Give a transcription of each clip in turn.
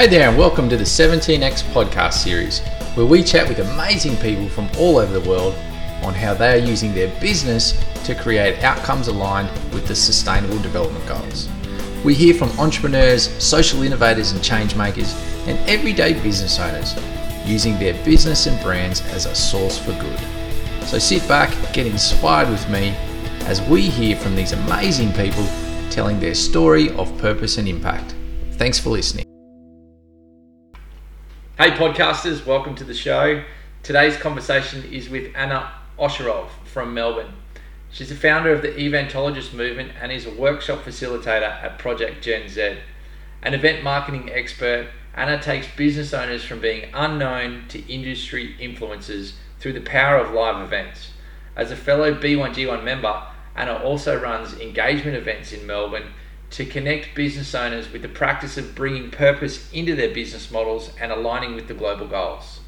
Hey there, and welcome to the 17X podcast series, where we chat with amazing people from all over the world on how they are using their business to create outcomes aligned with the Sustainable Development Goals. We hear from entrepreneurs, social innovators, and change makers, and everyday business owners using their business and brands as a source for good. So sit back, get inspired with me as we hear from these amazing people telling their story of purpose and impact. Thanks for listening. Hey, podcasters, welcome to the show. Today's conversation is with Anna Osherov from Melbourne. She's the founder of the Eventologist movement and is a workshop facilitator at Project Gen Z. An event marketing expert, Anna takes business owners from being unknown to industry influencers through the power of live events. As a fellow B1G1 member, Anna also runs engagement events in Melbourne to connect business owners with the practice of bringing purpose into their business models and aligning with the global goals.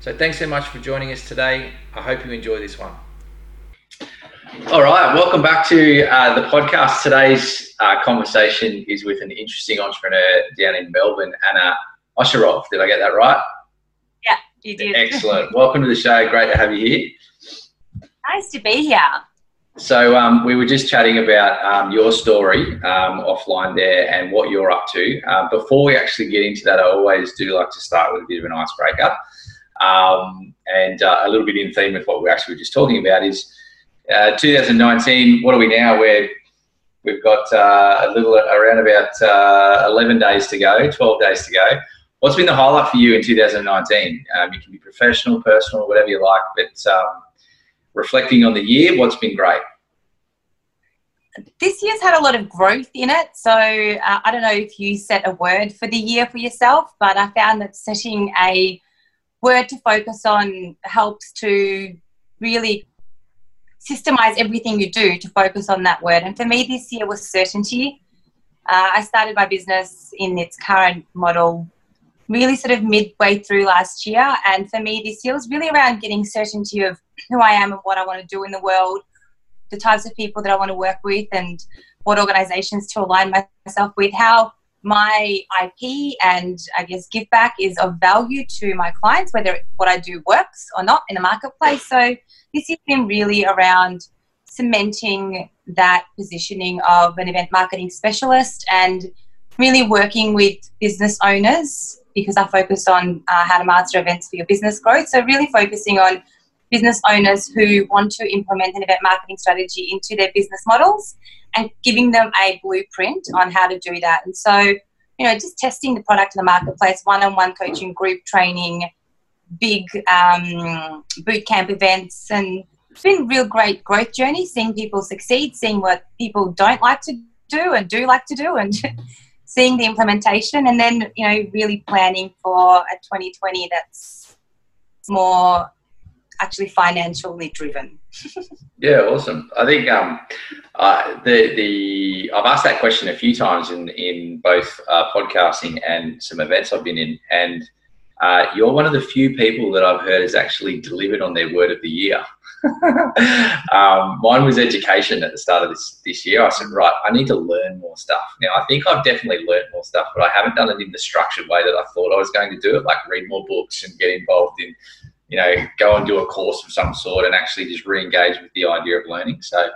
So, thanks so much for joining us today. I hope you enjoy this one. All right, welcome back to uh, the podcast. Today's uh, conversation is with an interesting entrepreneur down in Melbourne, Anna Osherov. Did I get that right? Yeah, you did. Excellent. welcome to the show. Great to have you here. Nice to be here. So um, we were just chatting about um, your story um, offline there and what you're up to. Uh, before we actually get into that, I always do like to start with a bit of an icebreaker. Um, and uh, a little bit in theme with what we're actually were just talking about is uh, 2019. What are we now? Where we've got uh, a little around about uh, 11 days to go, 12 days to go. What's been the highlight for you in 2019? Um, you can be professional, personal, whatever you like, but reflecting on the year, what's been great? This year's had a lot of growth in it. So uh, I don't know if you set a word for the year for yourself, but I found that setting a word to focus on helps to really systemize everything you do to focus on that word. And for me, this year was certainty. Uh, I started my business in its current model really sort of midway through last year. And for me, this year was really around getting certainty of who I am and what I want to do in the world, the types of people that I want to work with, and what organizations to align myself with, how my IP and I guess give back is of value to my clients, whether what I do works or not in the marketplace. So this has been really around cementing that positioning of an event marketing specialist and really working with business owners because I focus on uh, how to master events for your business growth. So, really focusing on business owners who want to implement an event marketing strategy into their business models and giving them a blueprint on how to do that. And so, you know, just testing the product in the marketplace, one on one coaching, group training, big um, boot camp events, and it's been real great growth journey, seeing people succeed, seeing what people don't like to do and do like to do, and seeing the implementation and then you know really planning for a 2020 that's more actually financially driven. Yeah awesome. I think um uh, the the i've asked that question a few times in in both uh, podcasting and some events i've been in and uh, you're one of the few people that i've heard has actually delivered on their word of the year um, mine was education at the start of this this year. I said, right, I need to learn more stuff. Now, I think I've definitely learned more stuff, but I haven't done it in the structured way that I thought I was going to do it, like read more books and get involved in, you know, go and do a course of some sort and actually just re-engage with the idea of learning. So,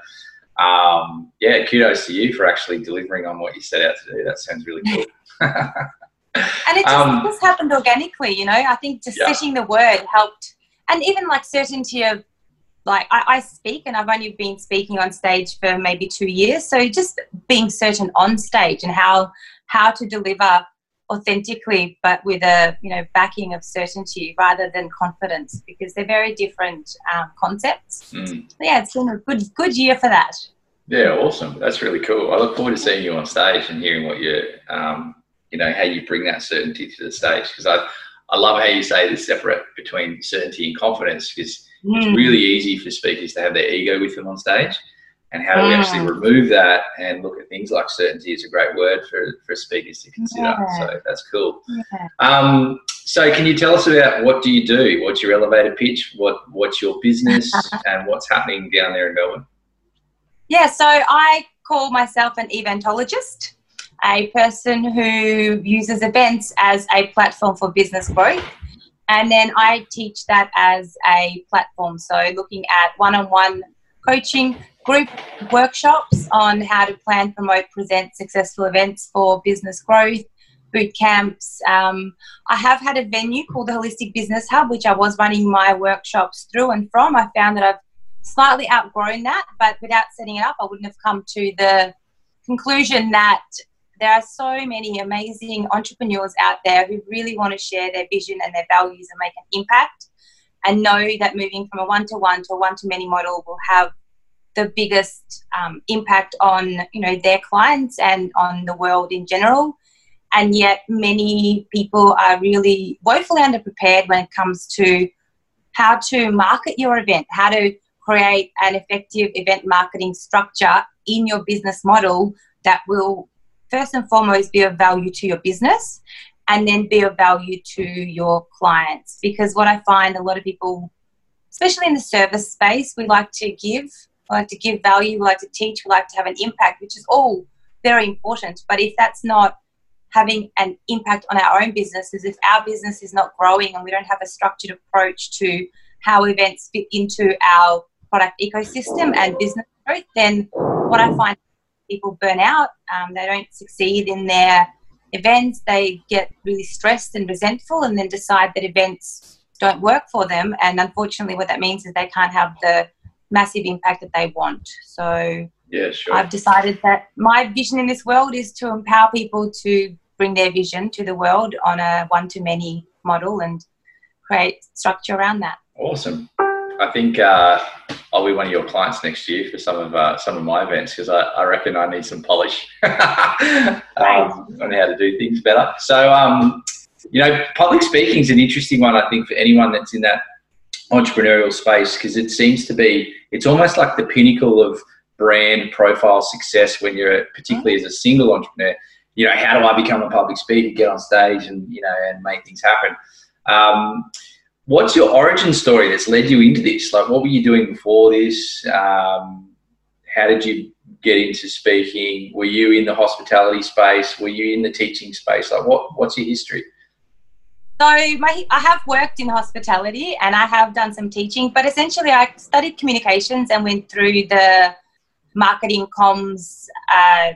um, yeah, kudos to you for actually delivering on what you set out to do. That sounds really cool. and it just, um, happened organically, you know. I think just yeah. setting the word helped, and even like certainty of like I, I, speak and I've only been speaking on stage for maybe two years. So just being certain on stage and how how to deliver authentically, but with a you know backing of certainty rather than confidence, because they're very different um, concepts. Mm. yeah, it's been a good good year for that. Yeah, awesome. That's really cool. I look forward to seeing you on stage and hearing what you um, you know how you bring that certainty to the stage because I I love how you say the separate between certainty and confidence because mm. it's really easy for speakers to have their ego with them on stage. And how do we actually remove that and look at things like certainty is a great word for, for speakers to consider. Yeah. So that's cool. Yeah. Um, so can you tell us about what do you do? What's your elevator pitch? What what's your business and what's happening down there in Melbourne? Yeah, so I call myself an eventologist. a person who uses events as a platform for business growth. And then I teach that as a platform. So, looking at one on one coaching, group workshops on how to plan, promote, present successful events for business growth, boot camps. Um, I have had a venue called the Holistic Business Hub, which I was running my workshops through and from. I found that I've slightly outgrown that, but without setting it up, I wouldn't have come to the conclusion that there are so many amazing entrepreneurs out there who really want to share their vision and their values and make an impact and know that moving from a one to a one to many model will have the biggest um, impact on you know their clients and on the world in general. And yet many people are really woefully underprepared when it comes to how to market your event how to create an effective event marketing structure in your business model that will first and foremost be of value to your business and then be of value to your clients. Because what i find a lot of people especially in the service space we like to give we like to give value we like to teach we like to have an impact which is all very important. But if that's not having an impact on our own businesses if our business is not growing and we don't have a structured approach to how events fit into our product ecosystem and business growth then what i find people burn out um, they don't succeed in their events they get really stressed and resentful and then decide that events don't work for them and unfortunately what that means is they can't have the massive impact that they want so yeah, sure. I've decided that my vision in this world is to empower people to bring their vision to the world on a one to many model and create structure around that. Awesome. I think uh, I'll be one of your clients next year for some of uh, some of my events because I, I, reckon I need some polish um, on how to do things better. So, um, you know, public speaking is an interesting one. I think for anyone that's in that entrepreneurial space because it seems to be it's almost like the pinnacle of brand profile success when you're particularly as a single entrepreneur you know how do i become a public speaker get on stage and you know and make things happen um, what's your origin story that's led you into this? Like what were you doing before this? Um, how did you get into speaking? Were you in the hospitality space? Were you in the teaching space? Like what what's your history? So my, I have worked in hospitality and I have done some teaching, but essentially I studied communications and went through the marketing comms uh,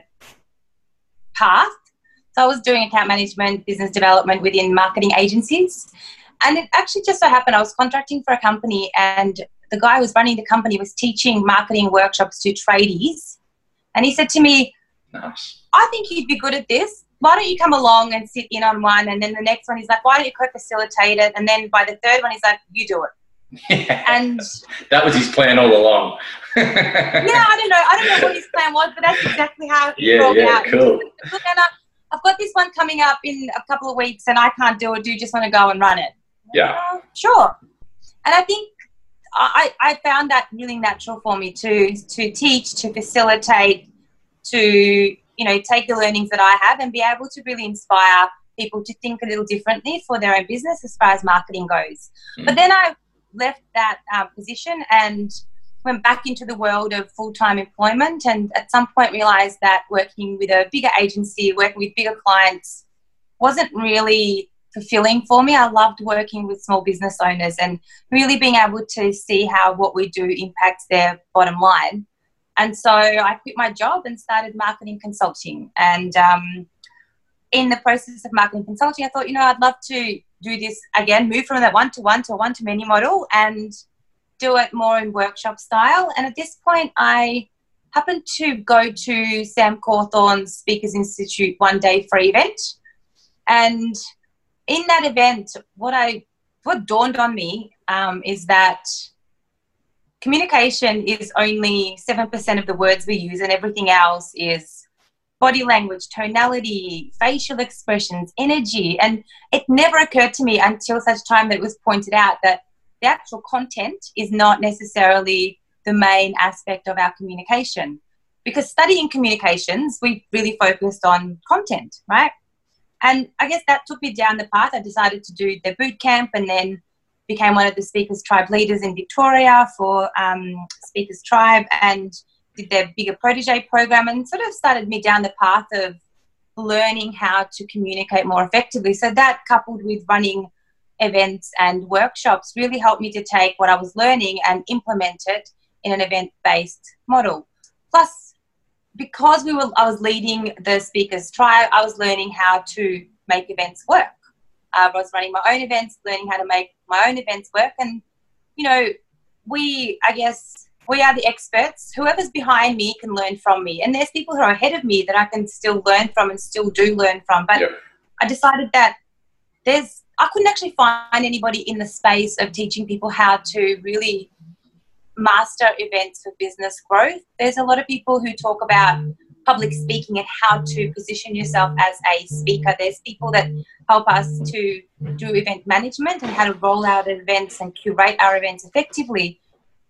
path. So I was doing account management, business development within marketing agencies. And it actually just so happened I was contracting for a company and the guy who was running the company was teaching marketing workshops to tradies. And he said to me, nice. I think you'd be good at this. Why don't you come along and sit in on one? And then the next one, he's like, why don't you co-facilitate it? And then by the third one, he's like, you do it. Yeah. And that was his plan all along. yeah, I don't know. I don't know what his plan was, but that's exactly how he yeah, rolled yeah, out. Cool. Look, Anna, I've got this one coming up in a couple of weeks, and I can't do it. Do you just want to go and run it? Yeah. Uh, sure. And I think I, I found that really natural for me to to teach, to facilitate, to you know take the learnings that I have and be able to really inspire people to think a little differently for their own business as far as marketing goes. Mm. But then I left that um, position and went back into the world of full-time employment and at some point realized that working with a bigger agency working with bigger clients wasn't really fulfilling for me i loved working with small business owners and really being able to see how what we do impacts their bottom line and so i quit my job and started marketing consulting and um, in the process of marketing consulting i thought you know i'd love to do this again, move from that one to one to one to many model and do it more in workshop style. And at this point, I happened to go to Sam Cawthorn's Speakers Institute one day free event. And in that event, what I what dawned on me um, is that communication is only 7% of the words we use and everything else is body language, tonality, facial expressions, energy. And it never occurred to me until such time that it was pointed out that the actual content is not necessarily the main aspect of our communication. Because studying communications, we really focused on content, right? And I guess that took me down the path. I decided to do the boot camp and then became one of the Speakers Tribe leaders in Victoria for um, Speakers Tribe. And did their bigger protege program and sort of started me down the path of learning how to communicate more effectively. So that coupled with running events and workshops really helped me to take what I was learning and implement it in an event based model. Plus, because we were, I was leading the speakers tribe, I was learning how to make events work. Uh, I was running my own events, learning how to make my own events work. And, you know, we, I guess, we are the experts. Whoever's behind me can learn from me. And there's people who are ahead of me that I can still learn from and still do learn from. But yep. I decided that there's, I couldn't actually find anybody in the space of teaching people how to really master events for business growth. There's a lot of people who talk about public speaking and how to position yourself as a speaker. There's people that help us to do event management and how to roll out events and curate our events effectively.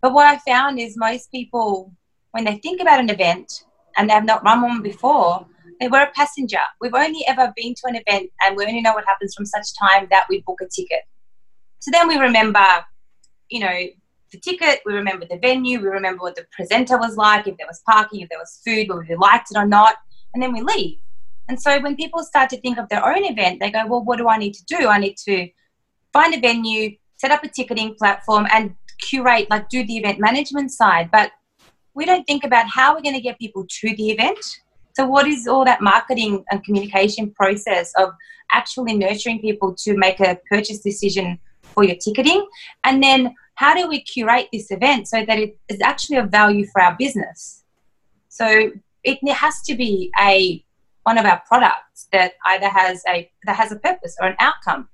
But what I found is most people, when they think about an event and they have not run one before, they were a passenger. We've only ever been to an event and we only know what happens from such time that we book a ticket. So then we remember, you know, the ticket, we remember the venue, we remember what the presenter was like, if there was parking, if there was food, whether we liked it or not, and then we leave. And so when people start to think of their own event, they go, well, what do I need to do? I need to find a venue, set up a ticketing platform, and curate, like do the event management side. But we don't think about how we're going to get people to the event. So, what is all that marketing and communication process of actually nurturing people to make a purchase decision for your ticketing? And then how do we curate this event so that it is actually of value for our business? So it has to be a one of our products that either has a that has a purpose or an outcome.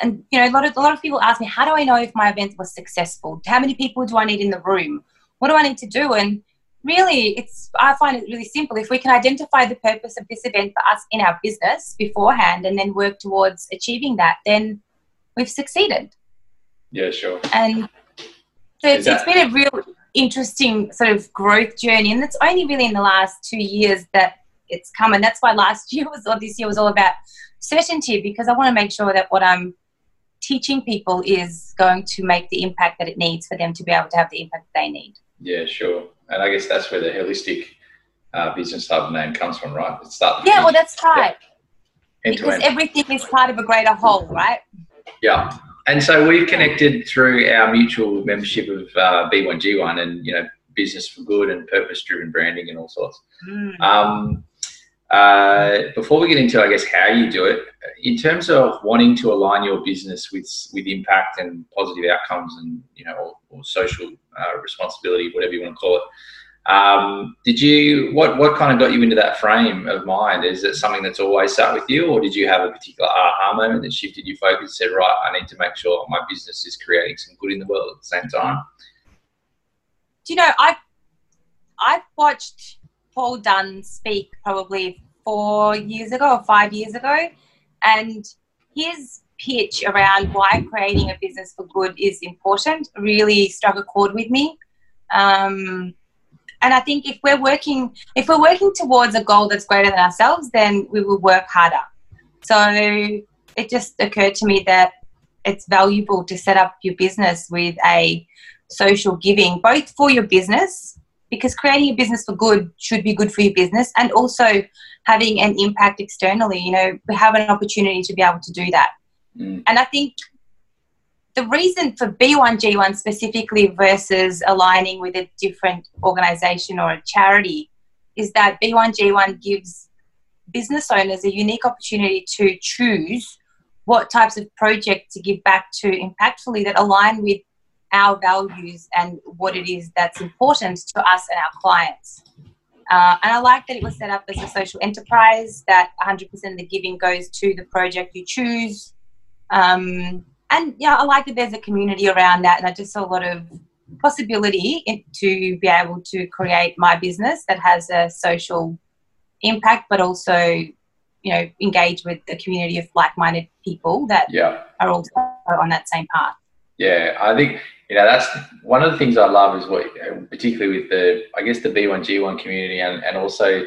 And you know, a lot of a lot of people ask me, how do I know if my event was successful? How many people do I need in the room? What do I need to do? And really, it's I find it really simple. If we can identify the purpose of this event for us in our business beforehand, and then work towards achieving that, then we've succeeded. Yeah, sure. And so it's, that- it's been a real interesting sort of growth journey, and it's only really in the last two years that it's come. And that's why last year was or this year was all about certainty because I want to make sure that what I'm teaching people is going to make the impact that it needs for them to be able to have the impact they need. Yeah, sure. And I guess that's where the holistic uh, business hub name comes from, right? It's start yeah, well, that's right. Yeah. Because everything is part of a greater whole, right? Yeah. And so we've connected through our mutual membership of uh, B1G1 and, you know, business for good and purpose driven branding and all sorts. Mm. Um, uh, before we get into, I guess, how you do it, in terms of wanting to align your business with with impact and positive outcomes, and you know, or, or social uh, responsibility, whatever you want to call it, um, did you what what kind of got you into that frame of mind? Is it something that's always sat with you, or did you have a particular aha moment that shifted your focus? And said, right, I need to make sure my business is creating some good in the world at the same time. Do you know I've I've watched Paul Dunn speak probably four years ago or five years ago, and his pitch around why creating a business for good is important really struck a chord with me. Um, and I think if we're working, if we're working towards a goal that's greater than ourselves, then we will work harder. So it just occurred to me that it's valuable to set up your business with a social giving, both for your business, because creating a business for good should be good for your business, and also having an impact externally. You know, we have an opportunity to be able to do that. Mm. And I think the reason for B1G1 specifically versus aligning with a different organization or a charity is that B1G1 gives business owners a unique opportunity to choose what types of projects to give back to impactfully that align with our values and what it is that's important to us and our clients. Uh, and I like that it was set up as a social enterprise, that 100% of the giving goes to the project you choose. Um, and yeah, I like that there's a community around that, and I just saw a lot of possibility to be able to create my business that has a social impact, but also you know engage with a community of like-minded people that yeah. are also on that same path. Yeah, I think you know that's one of the things I love is what, particularly with the I guess the B1G1 community and and also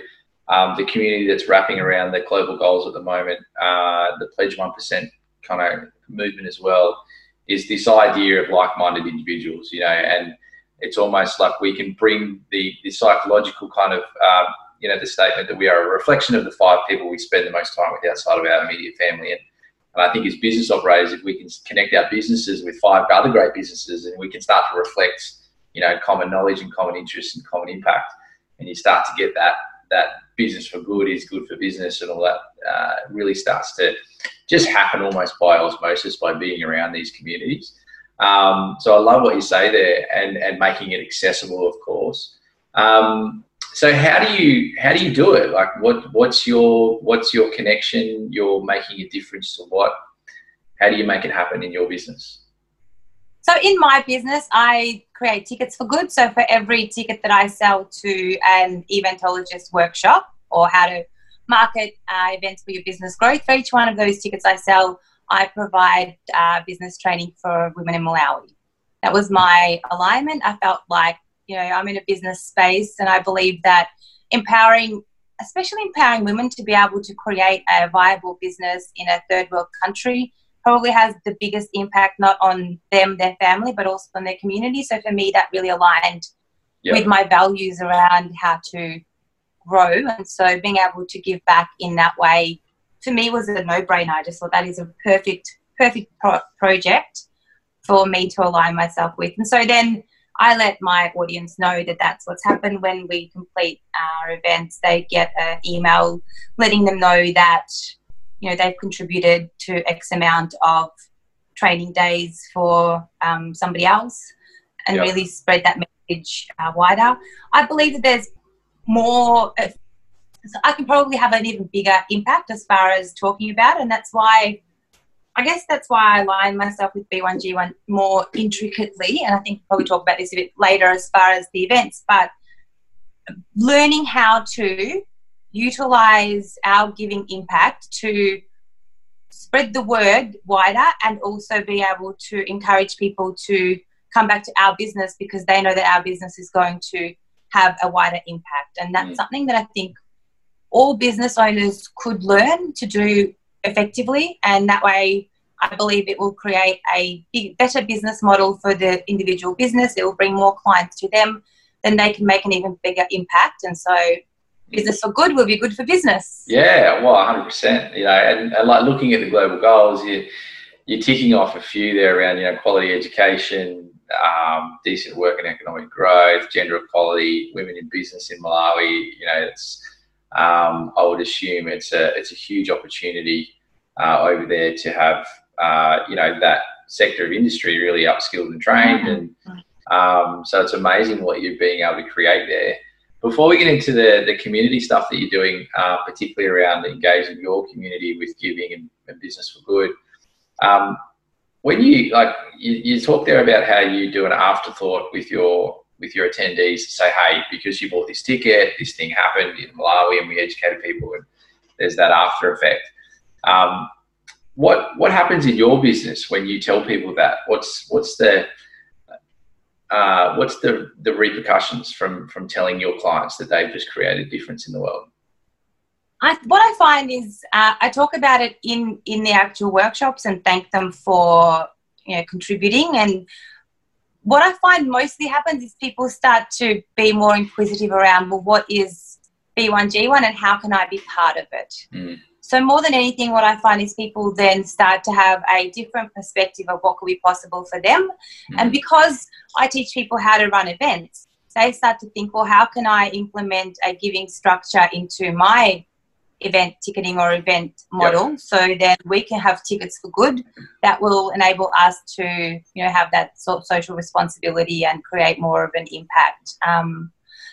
um, the community that's wrapping around the global goals at the moment, uh, the Pledge One Percent kind of movement as well is this idea of like-minded individuals, you know, and it's almost like we can bring the, the psychological kind of um, you know, the statement that we are a reflection of the five people we spend the most time with outside of our immediate family. And, and I think as business operators, if we can connect our businesses with five other great businesses and we can start to reflect, you know, common knowledge and common interests and common impact, and you start to get that that business for good is good for business and all that uh, really starts to just happen almost by osmosis by being around these communities. Um, so I love what you say there and, and making it accessible, of course. Um, so how do you how do you do it? Like what what's your what's your connection? You're making a difference to what? How do you make it happen in your business? So in my business, I create tickets for good. So for every ticket that I sell to an eventologist workshop or how to market uh, events for your business growth, for each one of those tickets I sell, I provide uh, business training for women in Malawi. That was my alignment. I felt like, you know, I'm in a business space and I believe that empowering, especially empowering women to be able to create a viable business in a third world country probably has the biggest impact not on them, their family, but also on their community. So for me, that really aligned yep. with my values around how to grow. And so being able to give back in that way for me was a no-brainer. I just thought that is a perfect, perfect pro- project for me to align myself with. And so then I let my audience know that that's what's happened when we complete our events. They get an email letting them know that you know they've contributed to X amount of training days for um, somebody else, and yep. really spread that message uh, wider. I believe that there's more. Uh, I can probably have an even bigger impact as far as talking about, and that's why. I guess that's why I align myself with B1G1 more intricately, and I think we'll probably talk about this a bit later as far as the events. But learning how to utilize our giving impact to spread the word wider and also be able to encourage people to come back to our business because they know that our business is going to have a wider impact. And that's mm. something that I think all business owners could learn to do effectively. And that way, I believe it will create a big, better business model for the individual business. It will bring more clients to them, then they can make an even bigger impact. And so business for good will be good for business. Yeah, well, 100%. You know, and, and like looking at the global goals, you, you're ticking off a few there around, you know, quality education, um, decent work and economic growth, gender equality, women in business in Malawi. You know, it's, um, I would assume it's a, it's a huge opportunity uh, over there to have, uh, you know, that sector of industry really upskilled and trained. Mm-hmm. And um, so it's amazing what you're being able to create there. Before we get into the, the community stuff that you're doing, uh, particularly around engaging your community with giving and, and business for good, um, when you like you, you talk there about how you do an afterthought with your with your attendees to say, hey, because you bought this ticket, this thing happened in Malawi, and we educated people, and there's that after effect. Um, what what happens in your business when you tell people that? What's what's the uh, what's the, the repercussions from, from telling your clients that they've just created a difference in the world? I, what I find is uh, I talk about it in, in the actual workshops and thank them for you know, contributing. And what I find mostly happens is people start to be more inquisitive around, well, what is B1G1 and how can I be part of it? Mm. So more than anything, what I find is people then start to have a different perspective of what could be possible for them. Mm. And because I teach people how to run events, they start to think, well, how can I implement a giving structure into my event ticketing or event model yep. so then we can have tickets for good that will enable us to you know have that sort of social responsibility and create more of an impact um,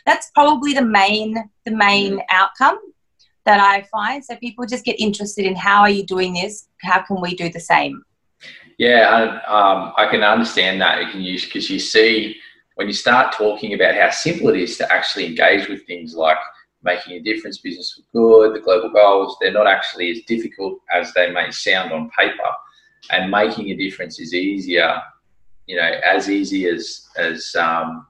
that's probably the main the main mm. outcome that I find. So people just get interested in how are you doing this? How can we do the same? Yeah, I, um, I can understand that. You can use because you see when you start talking about how simple it is to actually engage with things like making a difference, business for good, the global goals. They're not actually as difficult as they may sound on paper, and making a difference is easier. You know, as easy as as um,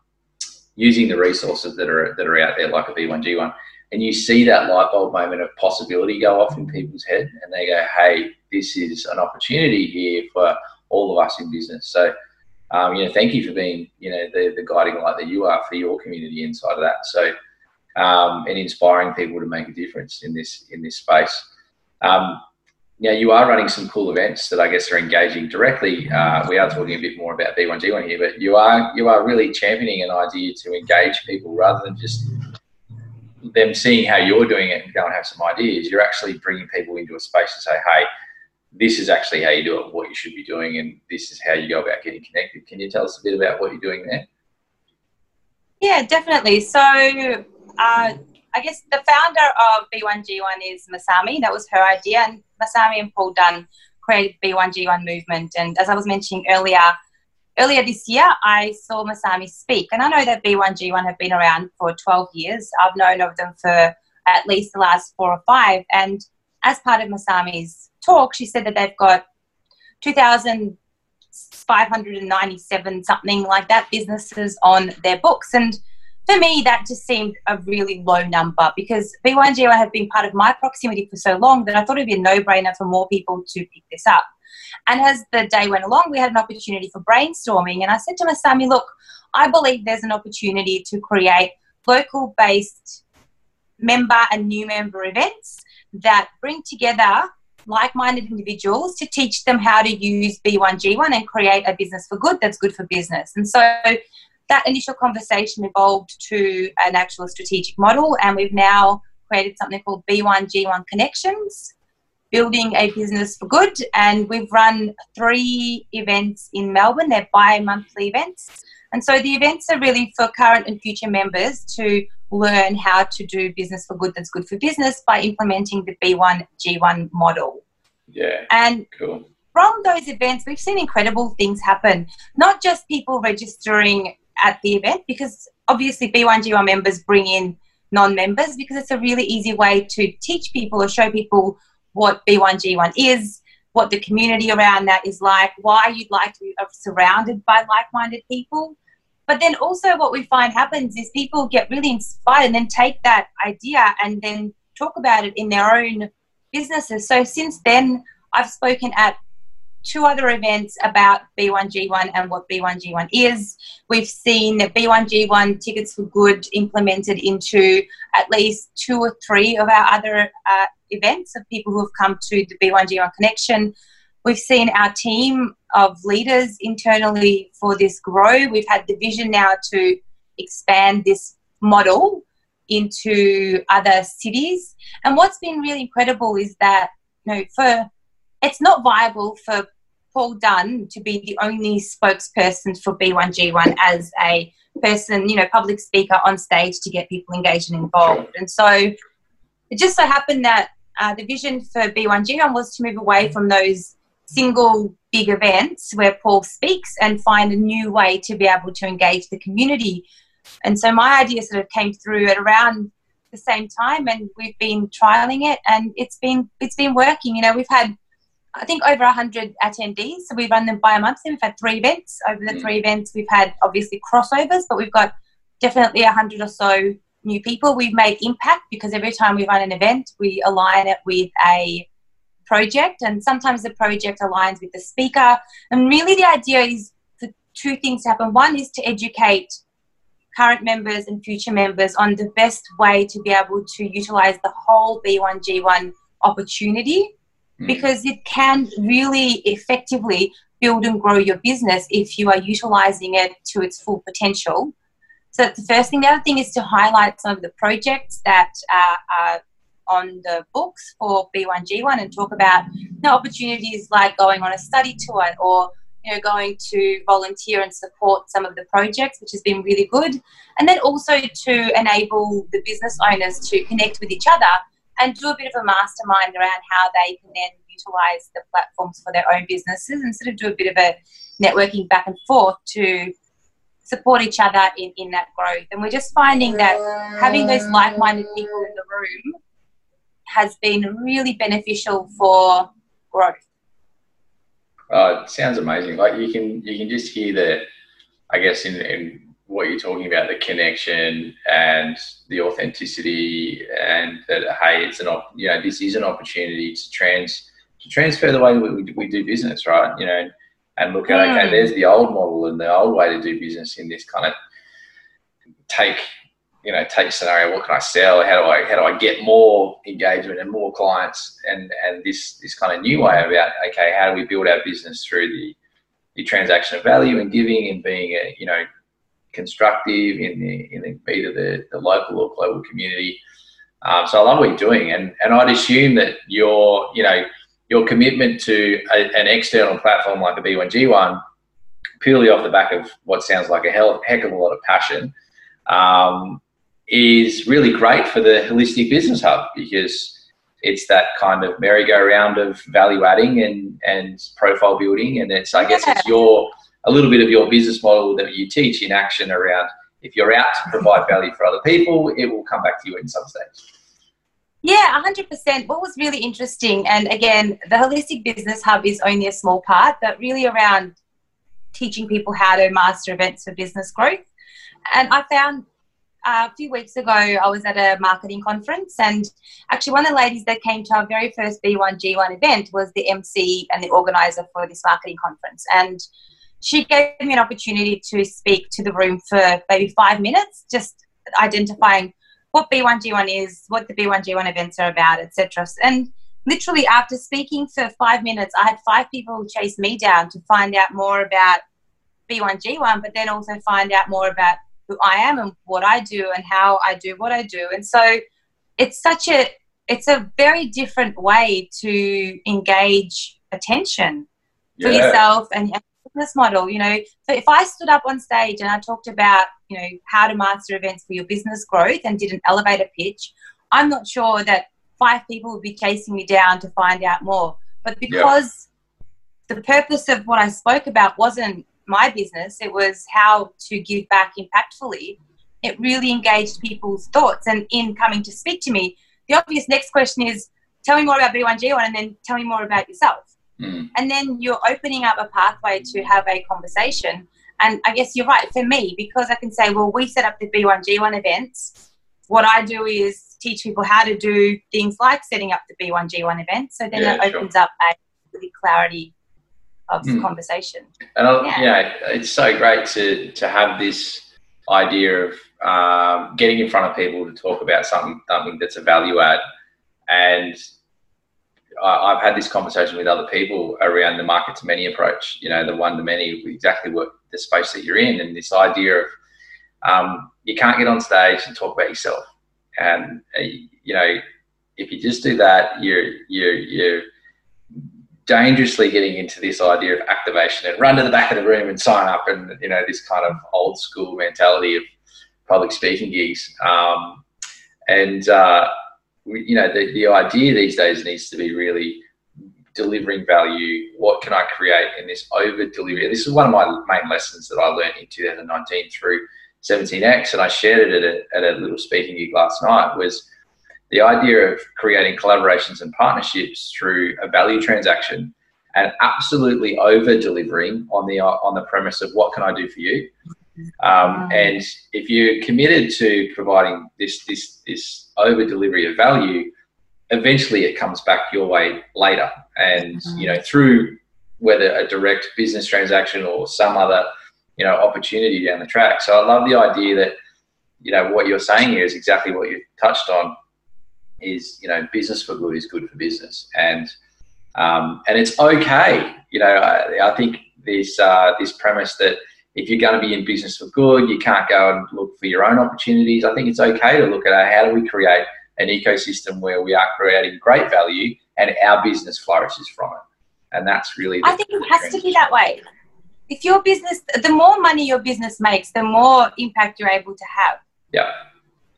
using the resources that are that are out there, like a B1G1 and you see that light bulb moment of possibility go off in people's head and they go hey this is an opportunity here for all of us in business so um, you know thank you for being you know the, the guiding light that you are for your community inside of that so um, and inspiring people to make a difference in this in this space. Um, now you are running some cool events that I guess are engaging directly. Uh, we are talking a bit more about B1G1 here, but you are you are really championing an idea to engage people rather than just them seeing how you're doing it and go and have some ideas. You're actually bringing people into a space to say, "Hey, this is actually how you do it, what you should be doing, and this is how you go about getting connected." Can you tell us a bit about what you're doing there? Yeah, definitely. So, uh, I guess the founder of B1G1 is Masami. That was her idea, and Masami and Paul Dunn created B1G1 movement. And as I was mentioning earlier, earlier this year, I saw Masami speak, and I know that B1G1 have been around for 12 years. I've known of them for at least the last four or five. And as part of Masami's talk, she said that they've got 2,597 something like that businesses on their books. And for me, that just seemed a really low number because B1G1 have been part of my proximity for so long that I thought it'd be a no brainer for more people to pick this up. And as the day went along, we had an opportunity for brainstorming. And I said to my Masami, look, I believe there's an opportunity to create local based member and new member events that bring together like minded individuals to teach them how to use B1G1 and create a business for good that's good for business. And so that initial conversation evolved to an actual strategic model, and we've now created something called B1G1 Connections, building a business for good. And we've run three events in Melbourne, they're bi monthly events. And so the events are really for current and future members to learn how to do business for good that's good for business by implementing the B1G1 model. Yeah. And cool. From those events, we've seen incredible things happen. Not just people registering at the event because obviously B1G1 members bring in non-members because it's a really easy way to teach people or show people what B1G1 is, what the community around that is like, why you'd like to be surrounded by like-minded people. But then also what we find happens is people get really inspired and then take that idea and then talk about it in their own businesses. So since then, I've spoken at two other events about B1G1 and what B1G1 is. We've seen B1G1 Tickets for Good implemented into at least two or three of our other uh, events of people who have come to the B1G1 connection. We've seen our team of leaders internally for this grow. We've had the vision now to expand this model into other cities. And what's been really incredible is that, you know, for it's not viable for Paul Dunn to be the only spokesperson for B1G1 as a person, you know, public speaker on stage to get people engaged and involved. And so it just so happened that uh, the vision for B1G1 was to move away from those single big events where Paul speaks and find a new way to be able to engage the community. And so my idea sort of came through at around the same time and we've been trialing it and it's been it's been working. You know, we've had I think over 100 attendees. So we run them bi monthly. We've had three events. Over the mm. three events, we've had obviously crossovers, but we've got definitely 100 or so new people. We've made impact because every time we run an event, we align it with a project, and sometimes the project aligns with the speaker. And really, the idea is for two things to happen. One is to educate current members and future members on the best way to be able to utilize the whole B1G1 opportunity mm. because it can really effectively build and grow your business if you are utilizing it to its full potential. So that's the first thing. The other thing is to highlight some of the projects that uh, are on the books for B1G1 and talk about you know, opportunities like going on a study tour or you know, going to volunteer and support some of the projects, which has been really good. And then also to enable the business owners to connect with each other and do a bit of a mastermind around how they can then utilize the platforms for their own businesses and sort of do a bit of a networking back and forth to support each other in, in that growth. And we're just finding that having those like minded people in the room has been really beneficial for growth. Oh, it sounds amazing. Like you can you can just hear that I guess in, in what you're talking about, the connection and the authenticity, and that hey, it's an op- you know this is an opportunity to trans to transfer the way we, we do business, right? You know, and look at okay, there's the old model and the old way to do business in this kind of take you know, take scenario, what can I sell? How do I how do I get more engagement and more clients? And and this this kind of new way about okay, how do we build our business through the the transaction of value and giving and being a you know constructive in the in the either the, the local or global community. Um, so I love what you're doing, and and I'd assume that you're, you know your commitment to a, an external platform like a B1G1 purely off the back of what sounds like a hell, heck of a lot of passion um, is really great for the holistic business hub because it's that kind of merry-go-round of value adding and, and profile building. And it's, I guess, it's your a little bit of your business model that you teach in action around if you're out to provide value for other people, it will come back to you in some stage. Yeah, 100%. What was really interesting, and again, the Holistic Business Hub is only a small part, but really around teaching people how to master events for business growth. And I found uh, a few weeks ago, I was at a marketing conference, and actually, one of the ladies that came to our very first B1G1 event was the MC and the organizer for this marketing conference. And she gave me an opportunity to speak to the room for maybe five minutes, just identifying what B1G1 is, what the B1G1 events are about, etc. And literally, after speaking for five minutes, I had five people chase me down to find out more about B1G1, but then also find out more about who I am and what I do and how I do what I do. And so it's such a it's a very different way to engage attention for yeah. yourself and business model. You know, so if I stood up on stage and I talked about you know how to master events for your business growth and did an elevator pitch, I'm not sure that five people would be chasing me down to find out more. But because yeah. the purpose of what I spoke about wasn't my business, it was how to give back impactfully. It really engaged people's thoughts. And in coming to speak to me, the obvious next question is tell me more about B1G1 and then tell me more about yourself. Mm. And then you're opening up a pathway to have a conversation. And I guess you're right for me because I can say, well, we set up the B1G1 events. What I do is teach people how to do things like setting up the B1G1 event. So then yeah, it opens sure. up a really clarity of mm. conversation. And yeah. yeah. it's so great to to have this idea of um, getting in front of people to talk about something something that's a value add. And I, have had this conversation with other people around the market to many approach. You know, the one to many, exactly what the space that you're in, and this idea of um, you can't get on stage and talk about yourself. And uh, you know, if you just do that, you're you're you're dangerously getting into this idea of activation and run to the back of the room and sign up and you know this kind of old school mentality of public speaking gigs um, and uh, you know the, the idea these days needs to be really delivering value what can i create in this over delivery this is one of my main lessons that i learned in 2019 through 17x and i shared it at a, at a little speaking gig last night was the idea of creating collaborations and partnerships through a value transaction and absolutely over delivering on the on the premise of what can I do for you. Um, and if you're committed to providing this this this over delivery of value, eventually it comes back your way later. And you know through whether a direct business transaction or some other you know opportunity down the track. So I love the idea that you know what you're saying here is exactly what you touched on is you know business for good is good for business, and um, and it's okay. You know, I, I think this uh, this premise that if you're going to be in business for good, you can't go and look for your own opportunities. I think it's okay to look at how do we create an ecosystem where we are creating great value and our business flourishes from it. And that's really. I think it has to be that way. If your business, the more money your business makes, the more impact you're able to have. Yeah,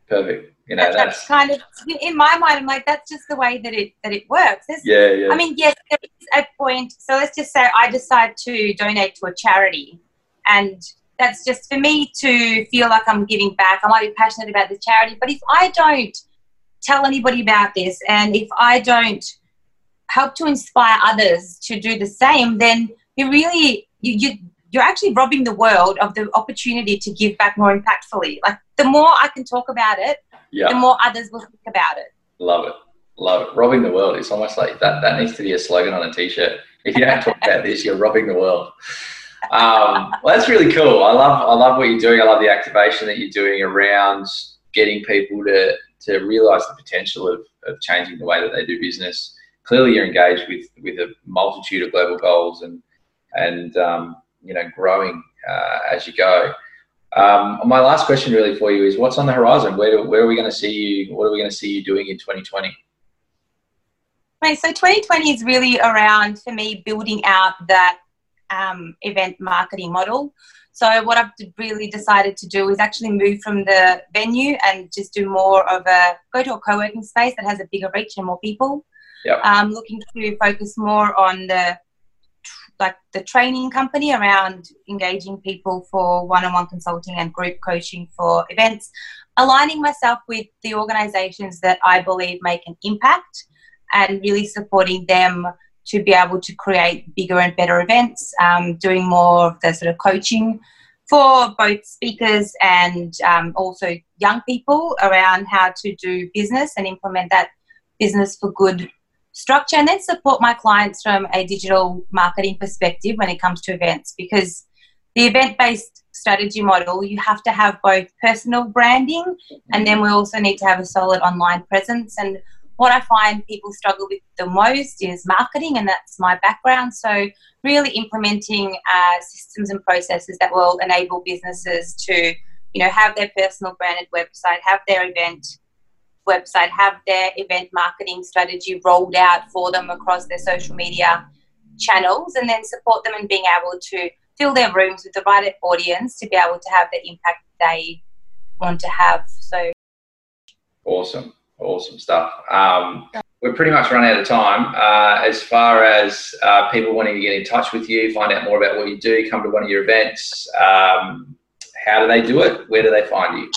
perfect you know, that's, that's, kind of in my mind. I'm like, that's just the way that it that it works. There's, yeah, yeah. I mean, yes, there is a point. So let's just say I decide to donate to a charity, and that's just for me to feel like I'm giving back. I might be passionate about the charity, but if I don't tell anybody about this, and if I don't help to inspire others to do the same, then you really you, you you're actually robbing the world of the opportunity to give back more impactfully. Like the more I can talk about it, yeah. the more others will think about it. Love it. Love it. Robbing the world. It's almost like that, that needs to be a slogan on a t shirt. If you don't talk about this, you're robbing the world. Um, well, that's really cool. I love, I love what you're doing. I love the activation that you're doing around getting people to to realise the potential of, of changing the way that they do business. Clearly, you're engaged with with a multitude of global goals and and um, you know growing uh, as you go. Um, my last question really for you is what's on the horizon? Where, where are we going to see you? What are we going to see you doing in 2020? Right, so 2020 is really around for me building out that um, event marketing model. So what I've really decided to do is actually move from the venue and just do more of a go to a co-working space that has a bigger reach and more people. Yep. Um, looking to focus more on the like the training company around engaging people for one-on-one consulting and group coaching for events, aligning myself with the organizations that I believe make an impact and really supporting them to be able to create bigger and better events, um, doing more of the sort of coaching for both speakers and um, also young people around how to do business and implement that business for good structure and then support my clients from a digital marketing perspective when it comes to events. Because the event based strategy model you have to have both personal branding and then we also need to have a solid online presence. And what I find people struggle with the most is marketing, and that's my background. So, really implementing uh, systems and processes that will enable businesses to, you know, have their personal branded website, have their event website, have their event marketing strategy rolled out for them across their social media channels, and then support them in being able to fill their rooms with the right audience to be able to have the impact they want to have. So, awesome. Awesome stuff. Um, we're pretty much run out of time. Uh, as far as uh, people wanting to get in touch with you, find out more about what you do, come to one of your events, um, how do they do it? Where do they find you?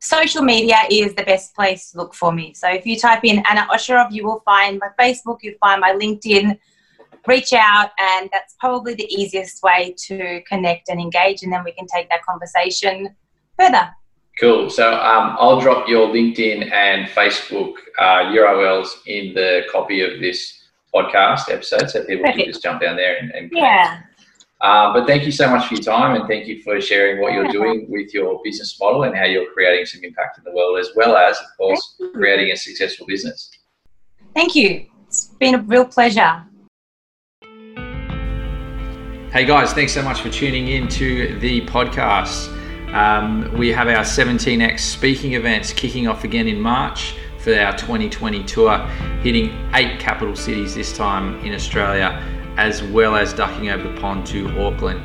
Social media is the best place to look for me. So if you type in Anna Osherov, you will find my Facebook, you'll find my LinkedIn. Reach out, and that's probably the easiest way to connect and engage, and then we can take that conversation further. Cool. So um, I'll drop your LinkedIn and Facebook uh, URLs in the copy of this podcast episode, so people Perfect. can just jump down there and, and yeah. Uh, but thank you so much for your time and thank you for sharing what you're doing with your business model and how you're creating some impact in the world, as well as, of course, creating a successful business. Thank you. It's been a real pleasure. Hey guys, thanks so much for tuning in to the podcast. Um, we have our 17x speaking events kicking off again in March for our 2020 tour, hitting eight capital cities this time in Australia, as well as ducking over the pond to Auckland.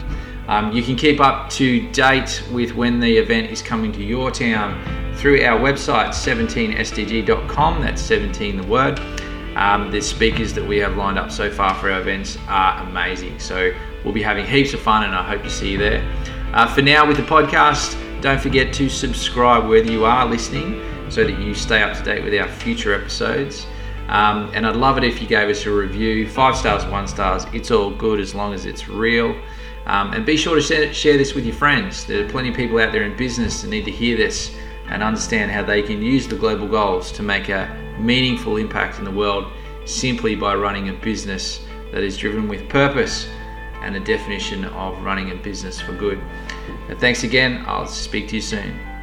Um, you can keep up to date with when the event is coming to your town through our website 17sdg.com. That's 17 the word. Um, the speakers that we have lined up so far for our events are amazing. So we'll be having heaps of fun, and I hope to see you there. Uh, for now, with the podcast, don't forget to subscribe whether you are listening so that you stay up to date with our future episodes. Um, and I'd love it if you gave us a review five stars, one stars. It's all good as long as it's real. Um, and be sure to share, share this with your friends. There are plenty of people out there in business that need to hear this and understand how they can use the global goals to make a meaningful impact in the world simply by running a business that is driven with purpose and a definition of running a business for good. And thanks again. I'll speak to you soon.